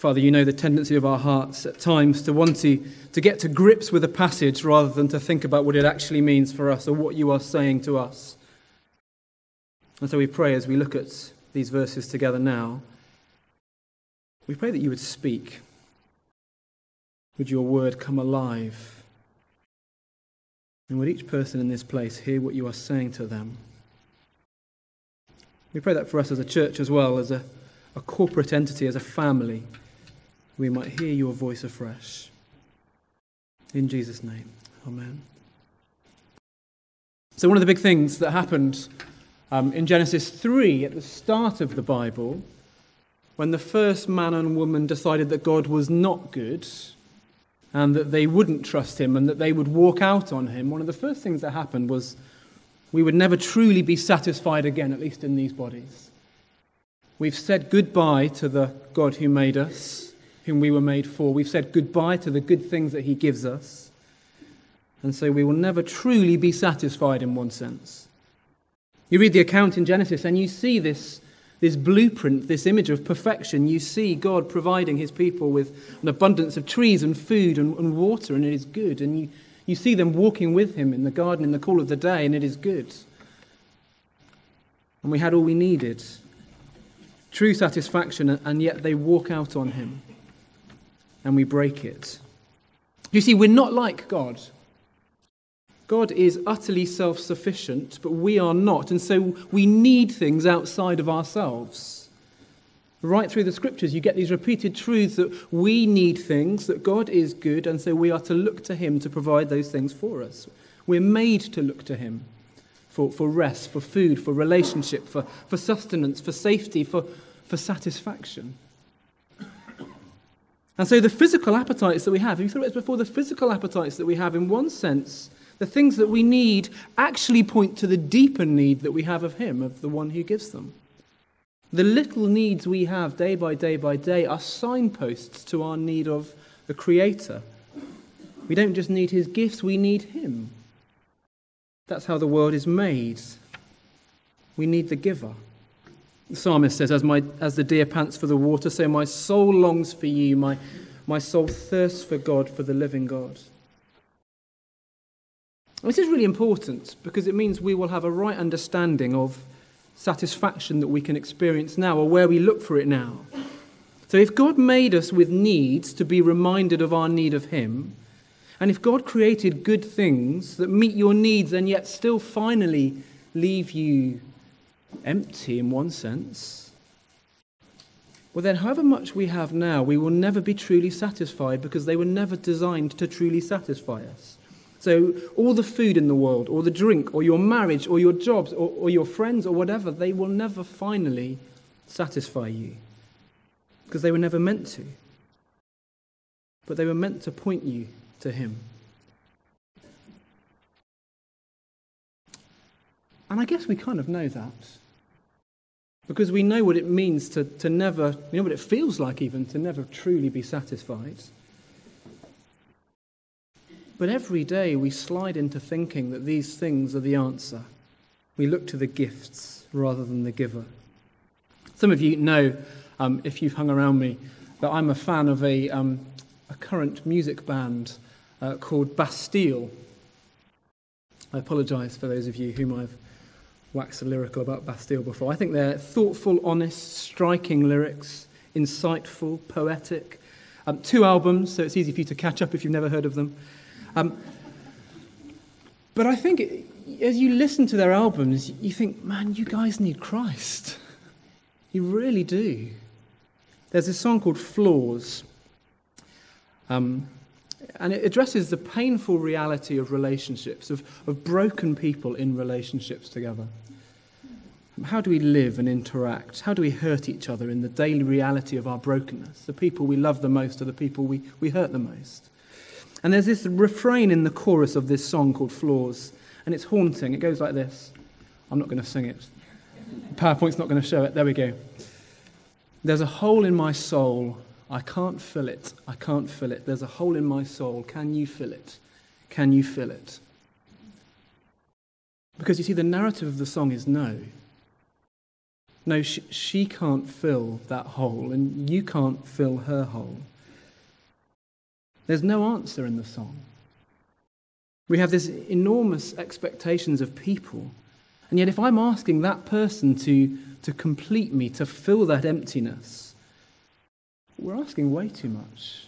Father, you know the tendency of our hearts at times to want to, to get to grips with a passage rather than to think about what it actually means for us or what you are saying to us. And so we pray as we look at these verses together now, we pray that you would speak. Would your word come alive? And would each person in this place hear what you are saying to them? We pray that for us as a church as well, as a, a corporate entity, as a family, we might hear your voice afresh. In Jesus' name, amen. So, one of the big things that happened um, in Genesis 3 at the start of the Bible, when the first man and woman decided that God was not good and that they wouldn't trust him and that they would walk out on him, one of the first things that happened was we would never truly be satisfied again, at least in these bodies. We've said goodbye to the God who made us, whom we were made for. We've said goodbye to the good things that he gives us. And so we will never truly be satisfied in one sense. You read the account in Genesis and you see this, this blueprint, this image of perfection. You see God providing his people with an abundance of trees and food and, and water, and it is good. And you, you see them walking with him in the garden in the cool of the day, and it is good. And we had all we needed true satisfaction, and yet they walk out on him, and we break it. You see, we're not like God. God is utterly self sufficient, but we are not, and so we need things outside of ourselves. Right through the scriptures, you get these repeated truths that we need things, that God is good, and so we are to look to Him to provide those things for us. We're made to look to Him for, for rest, for food, for relationship, for, for sustenance, for safety, for, for satisfaction. And so the physical appetites that we have, you thought it before, the physical appetites that we have, in one sense, the things that we need actually point to the deeper need that we have of Him, of the one who gives them. The little needs we have day by day by day are signposts to our need of a creator. We don't just need his gifts, we need him. That's how the world is made. We need the giver. The psalmist says, As, my, as the deer pants for the water, so my soul longs for you, my, my soul thirsts for God, for the living God. This is really important because it means we will have a right understanding of satisfaction that we can experience now or where we look for it now. So, if God made us with needs to be reminded of our need of Him, and if God created good things that meet your needs and yet still finally leave you empty in one sense, well, then, however much we have now, we will never be truly satisfied because they were never designed to truly satisfy us. So, all the food in the world, or the drink, or your marriage, or your jobs, or, or your friends, or whatever, they will never finally satisfy you because they were never meant to. But they were meant to point you to Him. And I guess we kind of know that. Because we know what it means to, to never, you know what it feels like even, to never truly be satisfied. But every day we slide into thinking that these things are the answer. We look to the gifts rather than the giver. Some of you know, um, if you've hung around me, that I'm a fan of a, um, a current music band uh, called Bastille. I apologise for those of you whom I've waxed lyrical about Bastille before. I think they're thoughtful, honest, striking lyrics, insightful, poetic. Um, two albums, so it's easy for you to catch up if you've never heard of them. Um, but I think as you listen to their albums, you think, man, you guys need Christ. You really do. There's a song called Flaws, um, and it addresses the painful reality of relationships, of, of broken people in relationships together. How do we live and interact? How do we hurt each other in the daily reality of our brokenness? The people we love the most are the people we, we hurt the most. And there's this refrain in the chorus of this song called Flaws, and it's haunting. It goes like this. I'm not going to sing it. PowerPoint's not going to show it. There we go. There's a hole in my soul. I can't fill it. I can't fill it. There's a hole in my soul. Can you fill it? Can you fill it? Because you see, the narrative of the song is no. No, she, she can't fill that hole, and you can't fill her hole. There's no answer in the song. We have these enormous expectations of people. And yet, if I'm asking that person to, to complete me, to fill that emptiness, we're asking way too much.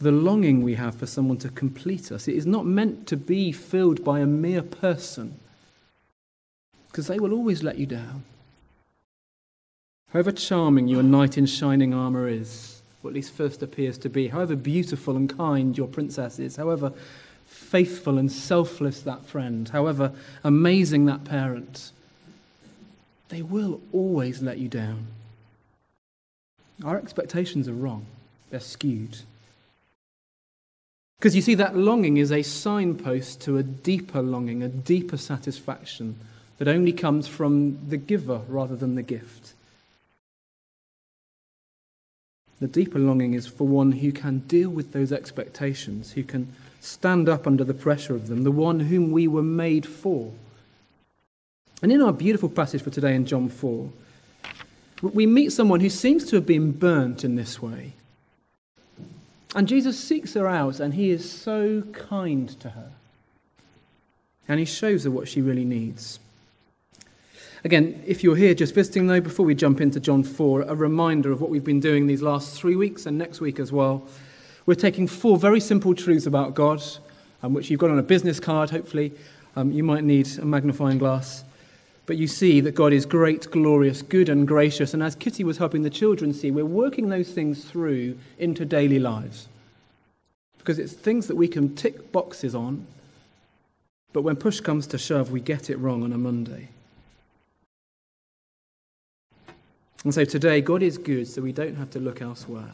The longing we have for someone to complete us, it is not meant to be filled by a mere person, because they will always let you down. However charming your knight in shining armour is, or at least first appears to be, however beautiful and kind your princess is, however faithful and selfless that friend, however amazing that parent, they will always let you down. Our expectations are wrong, they're skewed. Because you see, that longing is a signpost to a deeper longing, a deeper satisfaction that only comes from the giver rather than the gift. The deeper longing is for one who can deal with those expectations, who can stand up under the pressure of them, the one whom we were made for. And in our beautiful passage for today in John 4, we meet someone who seems to have been burnt in this way. And Jesus seeks her out, and he is so kind to her. And he shows her what she really needs. Again, if you're here just visiting, though, before we jump into John 4, a reminder of what we've been doing these last three weeks and next week as well. We're taking four very simple truths about God, um, which you've got on a business card, hopefully. Um, you might need a magnifying glass. But you see that God is great, glorious, good, and gracious. And as Kitty was helping the children see, we're working those things through into daily lives. Because it's things that we can tick boxes on, but when push comes to shove, we get it wrong on a Monday. And so today, God is good, so we don't have to look elsewhere.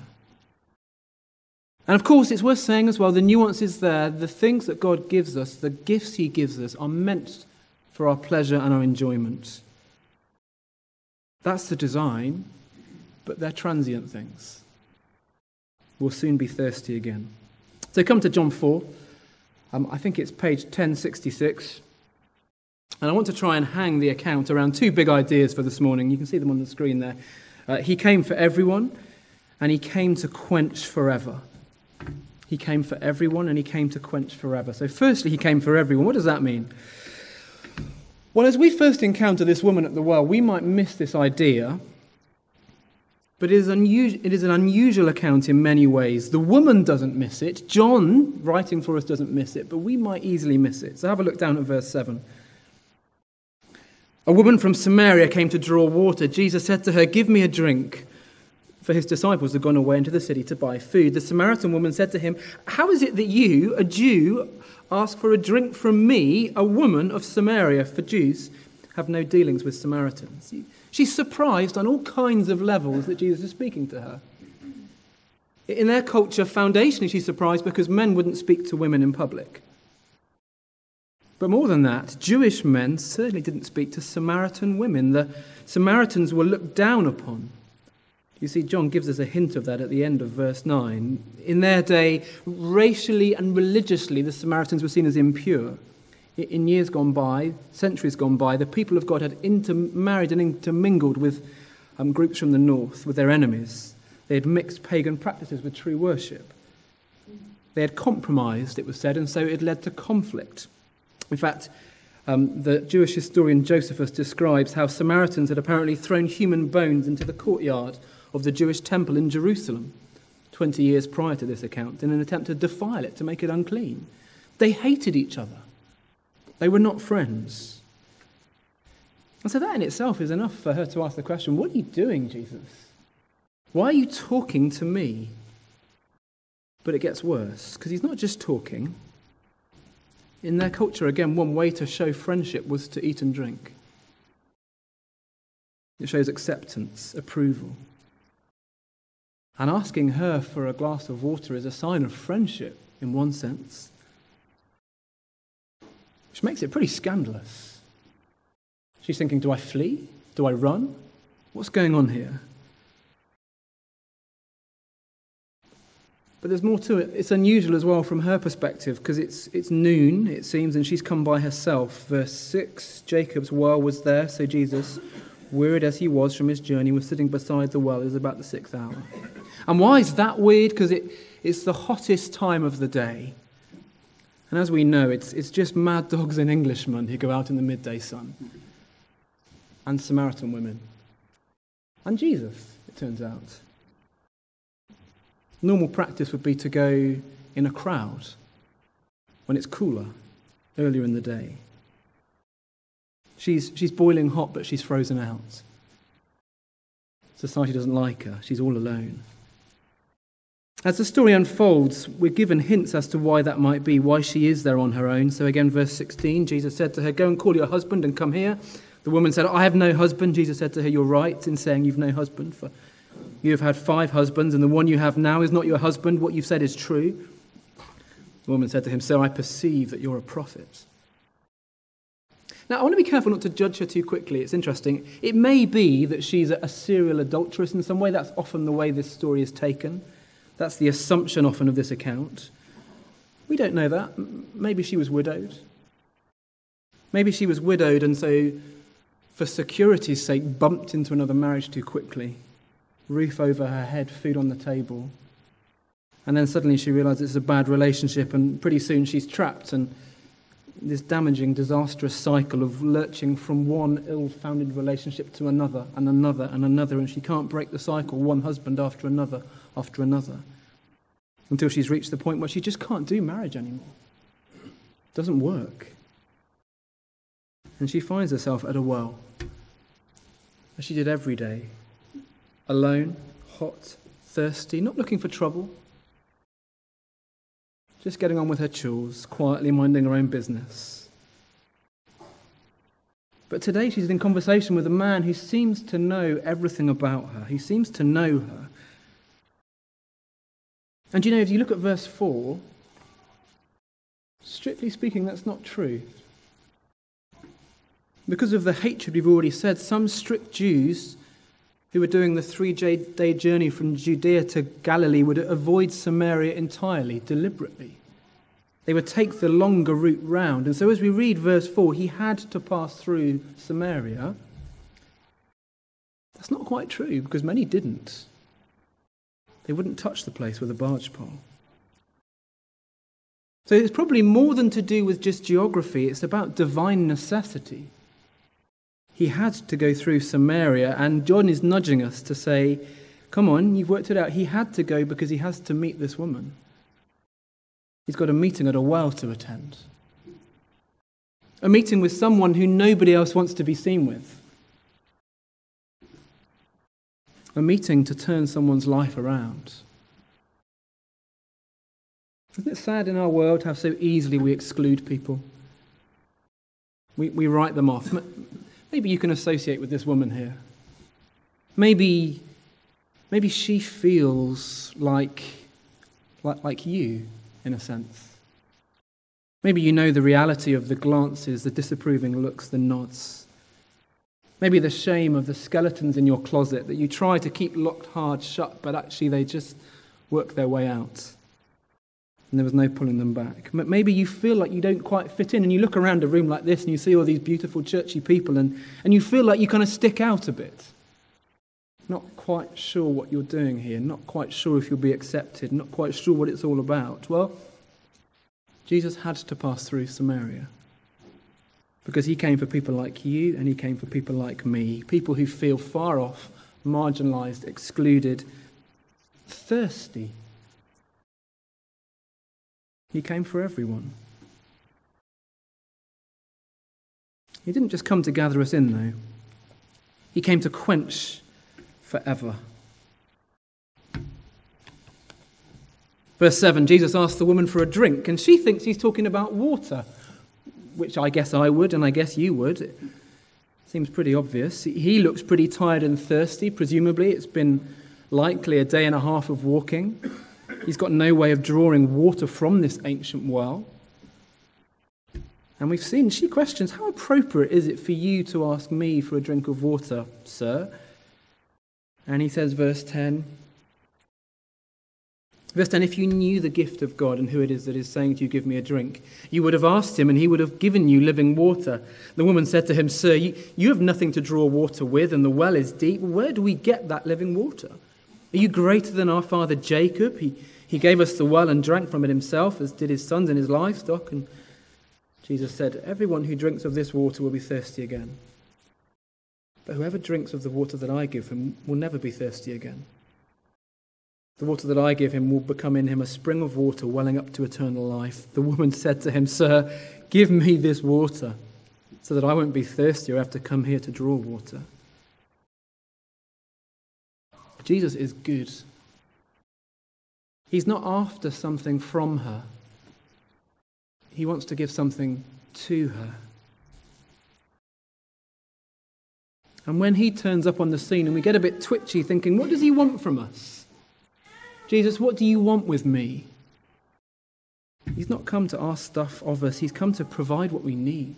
And of course, it's worth saying as well the nuances there, the things that God gives us, the gifts He gives us, are meant for our pleasure and our enjoyment. That's the design, but they're transient things. We'll soon be thirsty again. So come to John 4. Um, I think it's page 1066. And I want to try and hang the account around two big ideas for this morning. You can see them on the screen there. Uh, he came for everyone, and he came to quench forever. He came for everyone, and he came to quench forever. So, firstly, he came for everyone. What does that mean? Well, as we first encounter this woman at the well, we might miss this idea, but it is, it is an unusual account in many ways. The woman doesn't miss it. John, writing for us, doesn't miss it, but we might easily miss it. So, have a look down at verse 7. A woman from Samaria came to draw water. Jesus said to her, Give me a drink. For his disciples had gone away into the city to buy food. The Samaritan woman said to him, How is it that you, a Jew, ask for a drink from me, a woman of Samaria? For Jews have no dealings with Samaritans. She's surprised on all kinds of levels that Jesus is speaking to her. In their culture, foundationally, she's surprised because men wouldn't speak to women in public. But more than that, Jewish men certainly didn't speak to Samaritan women. The Samaritans were looked down upon. You see, John gives us a hint of that at the end of verse 9. In their day, racially and religiously, the Samaritans were seen as impure. In years gone by, centuries gone by, the people of God had intermarried and intermingled with um, groups from the north, with their enemies. They had mixed pagan practices with true worship. They had compromised, it was said, and so it led to conflict. In fact, um, the Jewish historian Josephus describes how Samaritans had apparently thrown human bones into the courtyard of the Jewish temple in Jerusalem 20 years prior to this account in an attempt to defile it, to make it unclean. They hated each other, they were not friends. And so that in itself is enough for her to ask the question What are you doing, Jesus? Why are you talking to me? But it gets worse because he's not just talking, in their culture, again, one way to show friendship was to eat and drink. It shows acceptance, approval. And asking her for a glass of water is a sign of friendship, in one sense, which makes it pretty scandalous. She's thinking, do I flee? Do I run? What's going on here? But there's more to it. It's unusual as well from her perspective because it's, it's noon, it seems, and she's come by herself. Verse 6 Jacob's well was there, so Jesus, wearied as he was from his journey, was sitting beside the well. It was about the sixth hour. And why is that weird? Because it, it's the hottest time of the day. And as we know, it's, it's just mad dogs and Englishmen who go out in the midday sun, and Samaritan women, and Jesus, it turns out. Normal practice would be to go in a crowd when it's cooler, earlier in the day. She's, she's boiling hot, but she's frozen out. Society doesn't like her. She's all alone. As the story unfolds, we're given hints as to why that might be, why she is there on her own. So, again, verse 16, Jesus said to her, Go and call your husband and come here. The woman said, I have no husband. Jesus said to her, You're right in saying you've no husband, for you have had five husbands, and the one you have now is not your husband. What you've said is true. The woman said to him, So I perceive that you're a prophet. Now, I want to be careful not to judge her too quickly. It's interesting. It may be that she's a serial adulteress in some way. That's often the way this story is taken. That's the assumption often of this account. We don't know that. Maybe she was widowed. Maybe she was widowed and so, for security's sake, bumped into another marriage too quickly. Roof over her head, food on the table. And then suddenly she realizes it's a bad relationship, and pretty soon she's trapped and this damaging, disastrous cycle of lurching from one ill founded relationship to another and another and another, and she can't break the cycle, one husband after another after another, until she's reached the point where she just can't do marriage anymore. It doesn't work. And she finds herself at a well, as she did every day, alone, hot, thirsty, not looking for trouble just getting on with her chores, quietly minding her own business. But today she's in conversation with a man who seems to know everything about her. He seems to know her. And you know, if you look at verse 4, strictly speaking, that's not true. Because of the hatred we've already said, some strict Jews who were doing the three day journey from Judea to Galilee would avoid Samaria entirely, deliberately. They would take the longer route round. And so, as we read verse 4, he had to pass through Samaria. That's not quite true because many didn't. They wouldn't touch the place with a barge pole. So it's probably more than to do with just geography, it's about divine necessity he had to go through Samaria, and John is nudging us to say, Come on, you've worked it out. He had to go because he has to meet this woman. He's got a meeting at a well to attend. A meeting with someone who nobody else wants to be seen with. A meeting to turn someone's life around. Isn't it sad in our world how so easily we exclude people? We, we write them off. Maybe you can associate with this woman here. Maybe, maybe she feels like, like, like you, in a sense. Maybe you know the reality of the glances, the disapproving looks, the nods. Maybe the shame of the skeletons in your closet that you try to keep locked hard shut, but actually they just work their way out and there was no pulling them back. But maybe you feel like you don't quite fit in, and you look around a room like this and you see all these beautiful churchy people, and, and you feel like you kind of stick out a bit. Not quite sure what you're doing here, not quite sure if you'll be accepted, not quite sure what it's all about. Well, Jesus had to pass through Samaria because he came for people like you and he came for people like me, people who feel far off, marginalized, excluded, thirsty he came for everyone. He didn't just come to gather us in, though. He came to quench forever. Verse 7 Jesus asks the woman for a drink, and she thinks he's talking about water, which I guess I would, and I guess you would. It seems pretty obvious. He looks pretty tired and thirsty, presumably. It's been likely a day and a half of walking. He's got no way of drawing water from this ancient well. And we've seen, she questions, How appropriate is it for you to ask me for a drink of water, sir? And he says, verse 10, Verse 10 If you knew the gift of God and who it is that is saying to you, Give me a drink, you would have asked him, and he would have given you living water. The woman said to him, Sir, you, you have nothing to draw water with, and the well is deep. Where do we get that living water? Are you greater than our father Jacob? He, he gave us the well and drank from it himself, as did his sons and his livestock. And Jesus said, Everyone who drinks of this water will be thirsty again. But whoever drinks of the water that I give him will never be thirsty again. The water that I give him will become in him a spring of water welling up to eternal life. The woman said to him, Sir, give me this water so that I won't be thirsty or have to come here to draw water. Jesus is good. He's not after something from her, he wants to give something to her. And when he turns up on the scene and we get a bit twitchy, thinking, What does he want from us? Jesus, what do you want with me? He's not come to ask stuff of us, He's come to provide what we need.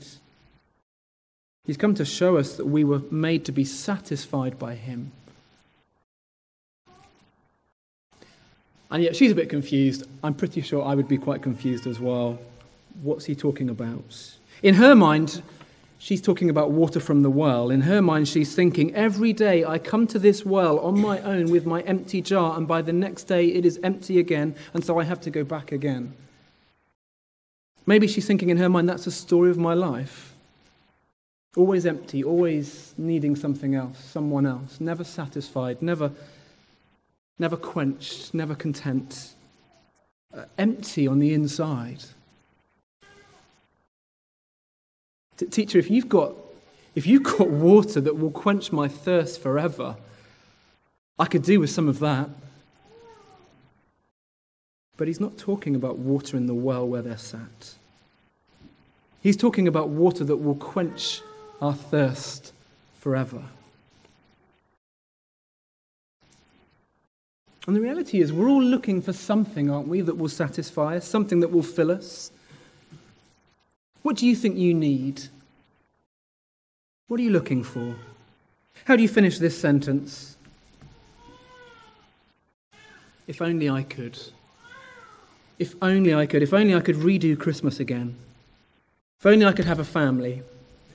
He's come to show us that we were made to be satisfied by Him. And yet she's a bit confused. I'm pretty sure I would be quite confused as well. What's he talking about? In her mind, she's talking about water from the well. In her mind, she's thinking, every day I come to this well on my own with my empty jar, and by the next day it is empty again, and so I have to go back again. Maybe she's thinking in her mind, that's the story of my life. Always empty, always needing something else, someone else, never satisfied, never, never quenched, never content, uh, empty on the inside. Teacher, if you've got if you've got water that will quench my thirst forever, I could do with some of that. But he's not talking about water in the well where they're sat. He's talking about water that will quench our thirst forever. And the reality is, we're all looking for something, aren't we, that will satisfy us, something that will fill us. What do you think you need? What are you looking for? How do you finish this sentence? If only I could. If only I could. If only I could redo Christmas again. If only I could have a family.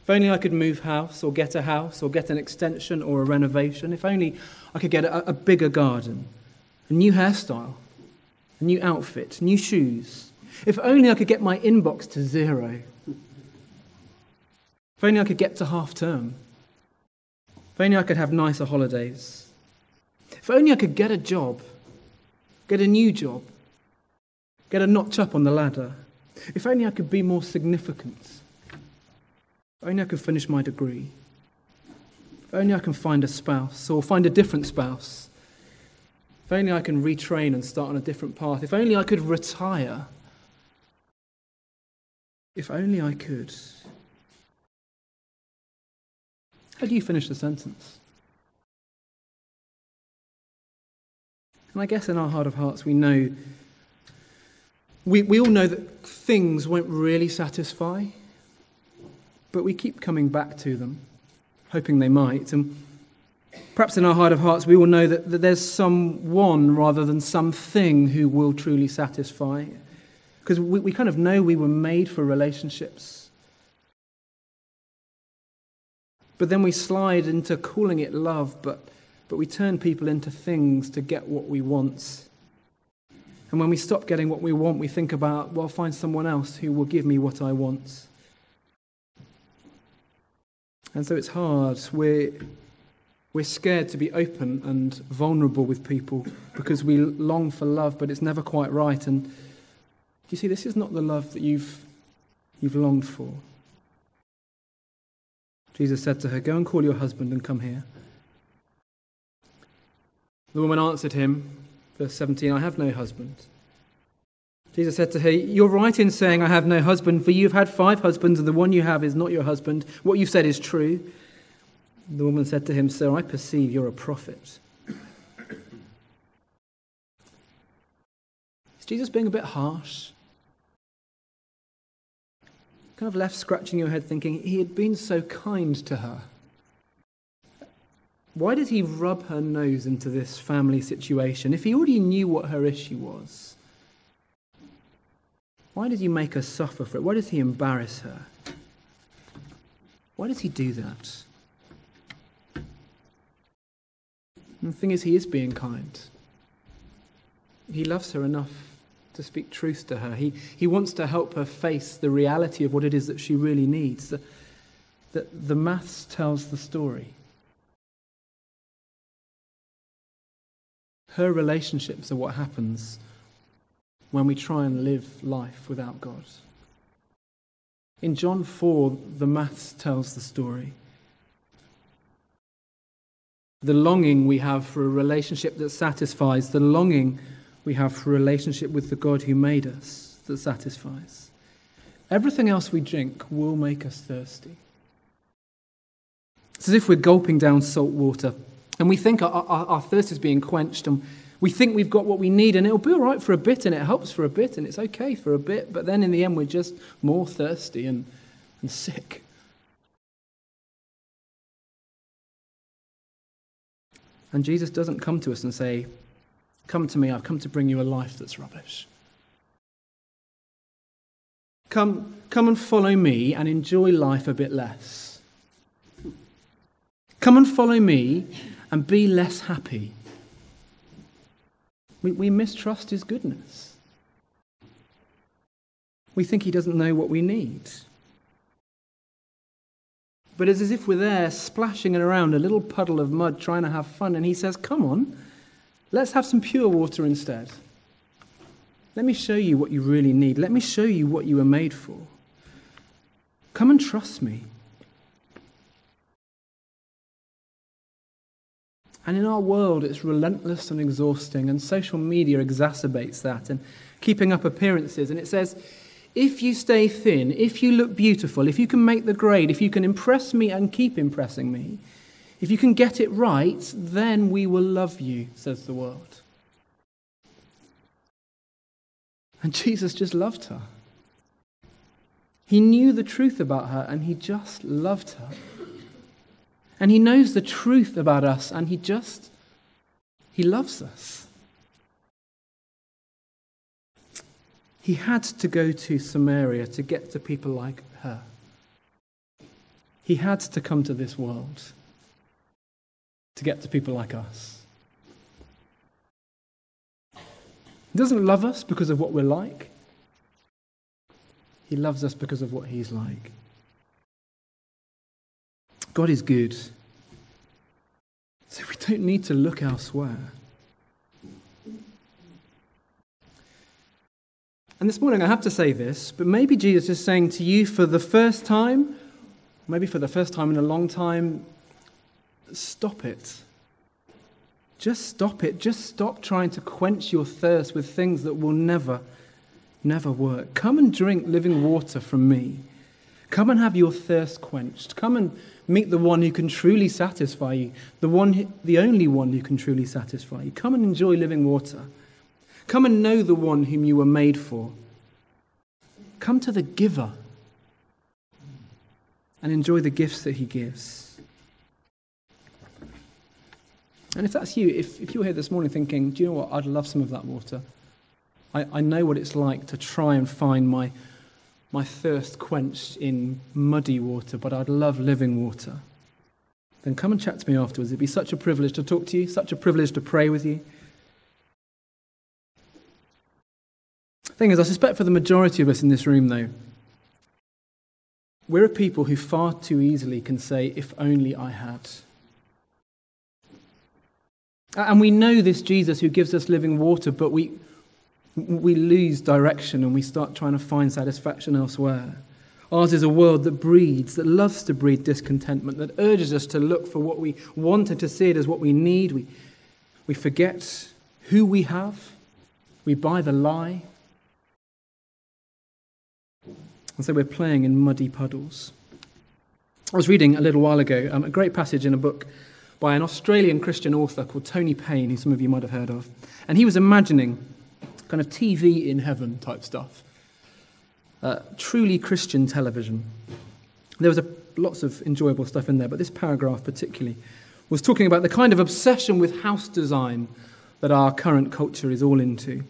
If only I could move house or get a house or get an extension or a renovation. If only I could get a, a bigger garden, a new hairstyle, a new outfit, new shoes. If only I could get my inbox to zero. If only I could get to half term. If only I could have nicer holidays. If only I could get a job, get a new job, get a notch up on the ladder. If only I could be more significant. If only I could finish my degree. If only I can find a spouse or find a different spouse. If only I can retrain and start on a different path. If only I could retire. If only I could. How do you finish the sentence? And I guess in our heart of hearts, we know, we, we all know that things won't really satisfy, but we keep coming back to them, hoping they might. And perhaps in our heart of hearts, we will know that, that there's someone rather than something who will truly satisfy. Because we, we kind of know we were made for relationships. But then we slide into calling it love, but, but we turn people into things to get what we want. And when we stop getting what we want, we think about, well, find someone else who will give me what I want. And so it's hard. We're, we're scared to be open and vulnerable with people because we long for love, but it's never quite right. And you see, this is not the love that you've, you've longed for. Jesus said to her, Go and call your husband and come here. The woman answered him, verse 17, I have no husband. Jesus said to her, You're right in saying, I have no husband, for you've had five husbands, and the one you have is not your husband. What you've said is true. The woman said to him, Sir, I perceive you're a prophet. Is Jesus being a bit harsh? kind of left scratching your head thinking he had been so kind to her. Why did he rub her nose into this family situation if he already knew what her issue was? Why did he make her suffer for it? Why does he embarrass her? Why does he do that? And the thing is, he is being kind. He loves her enough to speak truth to her. He, he wants to help her face the reality of what it is that she really needs. The, the, the maths tells the story. Her relationships are what happens when we try and live life without God. In John 4, the maths tells the story. The longing we have for a relationship that satisfies, the longing we have for a relationship with the God who made us that satisfies. Everything else we drink will make us thirsty. It's as if we're gulping down salt water and we think our, our, our, thirst is being quenched and we think we've got what we need and it'll be all right for a bit and it helps for a bit and it's okay for a bit, but then in the end we're just more thirsty and, and sick. And Jesus doesn't come to us and say, Come to me, I've come to bring you a life that's rubbish. Come, come and follow me and enjoy life a bit less. Come and follow me and be less happy. We, we mistrust his goodness. We think he doesn't know what we need. But it's as if we're there splashing it around a little puddle of mud trying to have fun, and he says, Come on, Let's have some pure water instead. Let me show you what you really need. Let me show you what you were made for. Come and trust me. And in our world, it's relentless and exhausting, and social media exacerbates that, and keeping up appearances. And it says, if you stay thin, if you look beautiful, if you can make the grade, if you can impress me and keep impressing me, if you can get it right, then we will love you, says the world. And Jesus just loved her. He knew the truth about her and he just loved her. And he knows the truth about us and he just, he loves us. He had to go to Samaria to get to people like her. He had to come to this world to get to people like us. He doesn't love us because of what we're like. He loves us because of what He's like. God is good. So we don't need to look elsewhere. And this morning I have to say this, but maybe Jesus is saying to you for the first time, maybe for the first time in a long time, stop it. Just stop it. Just stop trying to quench your thirst with things that will never, never work. Come and drink living water from me. Come and have your thirst quenched. Come and meet the one who can truly satisfy you, the one, the only one who can truly satisfy you. Come and enjoy living water. Come and know the one whom you were made for. Come to the giver and enjoy the gifts that he gives. And if that's you, if, if you're here this morning thinking, do you know what, I'd love some of that water. I, I know what it's like to try and find my, my thirst quenched in muddy water, but I'd love living water. Then come and chat to me afterwards. It'd be such a privilege to talk to you, such a privilege to pray with you. Thing is, I suspect for the majority of us in this room, though, we're a people who far too easily can say, if only I had. And we know this Jesus who gives us living water, but we, we lose direction and we start trying to find satisfaction elsewhere. Ours is a world that breeds, that loves to breed discontentment, that urges us to look for what we want and to see it as what we need. We, we forget who we have, we buy the lie. And so we're playing in muddy puddles. I was reading a little while ago um, a great passage in a book by an Australian Christian author called Tony Payne, who some of you might have heard of. And he was imagining kind of TV in heaven type stuff, uh, truly Christian television. There was a, lots of enjoyable stuff in there, but this paragraph particularly was talking about the kind of obsession with house design that our current culture is all into.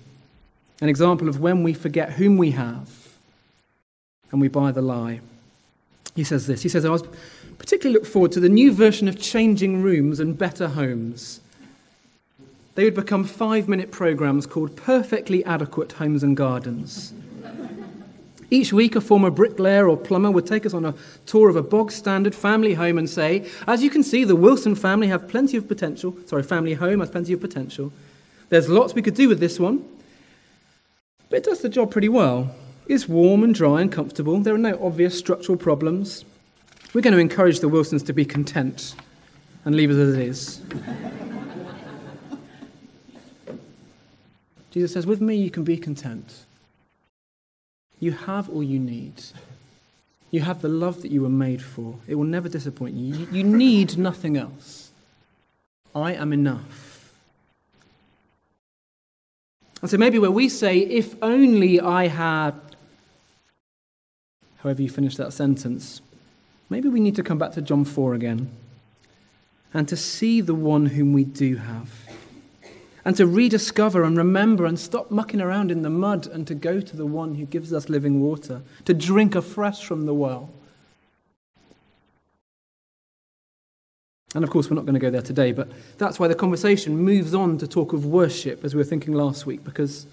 An example of when we forget whom we have and we buy the lie. He says this He says, I was particularly look forward to the new version of changing rooms and better homes. They would become five minute programs called Perfectly Adequate Homes and Gardens. Each week, a former bricklayer or plumber would take us on a tour of a bog standard family home and say, As you can see, the Wilson family have plenty of potential. Sorry, family home has plenty of potential. There's lots we could do with this one, but it does the job pretty well. It's warm and dry and comfortable. There are no obvious structural problems. We're going to encourage the Wilsons to be content and leave it as it is. Jesus says, With me, you can be content. You have all you need. You have the love that you were made for. It will never disappoint you. You, need nothing else. I am enough. And so maybe where we say, if only I had, however you finish that sentence, maybe we need to come back to John 4 again and to see the one whom we do have and to rediscover and remember and stop mucking around in the mud and to go to the one who gives us living water, to drink afresh from the well. And of course, we're not going to go there today, but that's why the conversation moves on to talk of worship, as we were thinking last week, because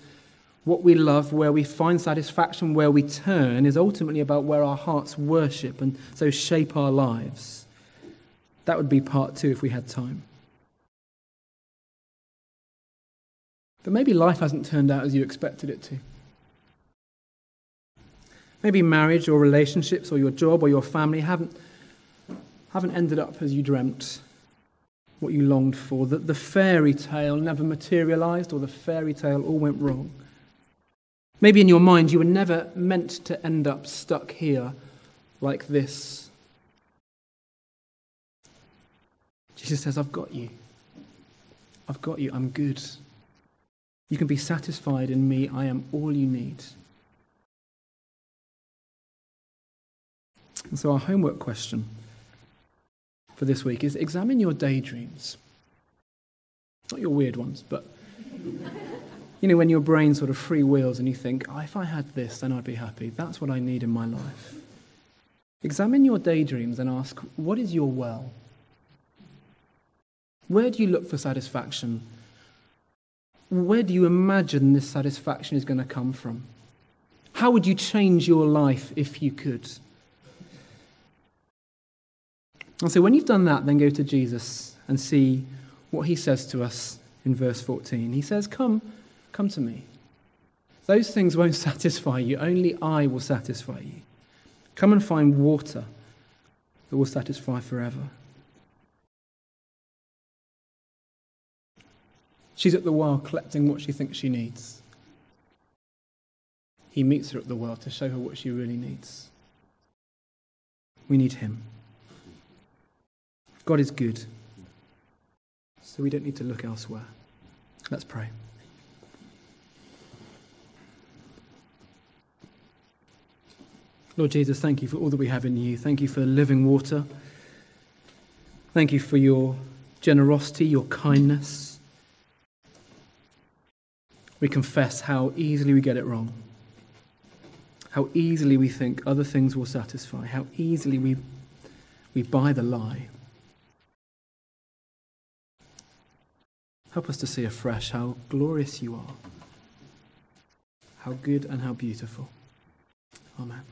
what we love, where we find satisfaction, where we turn, is ultimately about where our hearts worship and so shape our lives. That would be part two if we had time. But maybe life hasn't turned out as you expected it to. Maybe marriage or relationships or your job or your family haven't, haven't ended up as you dreamt, what you longed for. That the fairy tale never materialized or the fairy tale all went wrong. Maybe in your mind you were never meant to end up stuck here like this. Jesus says, I've got you. I've got you. I'm good. You can be satisfied in me. I am all you need. And so, our homework question for this week is examine your daydreams. Not your weird ones, but you know, when your brain sort of freewheels and you think, oh, if I had this, then I'd be happy. That's what I need in my life. Examine your daydreams and ask, what is your well? Where do you look for satisfaction where do you imagine this satisfaction is going to come from? How would you change your life if you could? And so when you've done that, then go to Jesus and see what he says to us in verse 14. He says, Come, come to me. Those things won't satisfy you, only I will satisfy you. Come and find water that will satisfy forever. She's at the well collecting what she thinks she needs. He meets her at the well to show her what she really needs. We need him. God is good, so we don't need to look elsewhere. Let's pray. Lord Jesus, thank you for all that we have in you. Thank you for living water. Thank you for your generosity, your kindness we confess how easily we get it wrong, how easily we think other things will satisfy, how easily we, we buy the lie. Help us to see afresh how glorious you are, how good and how beautiful. Amen.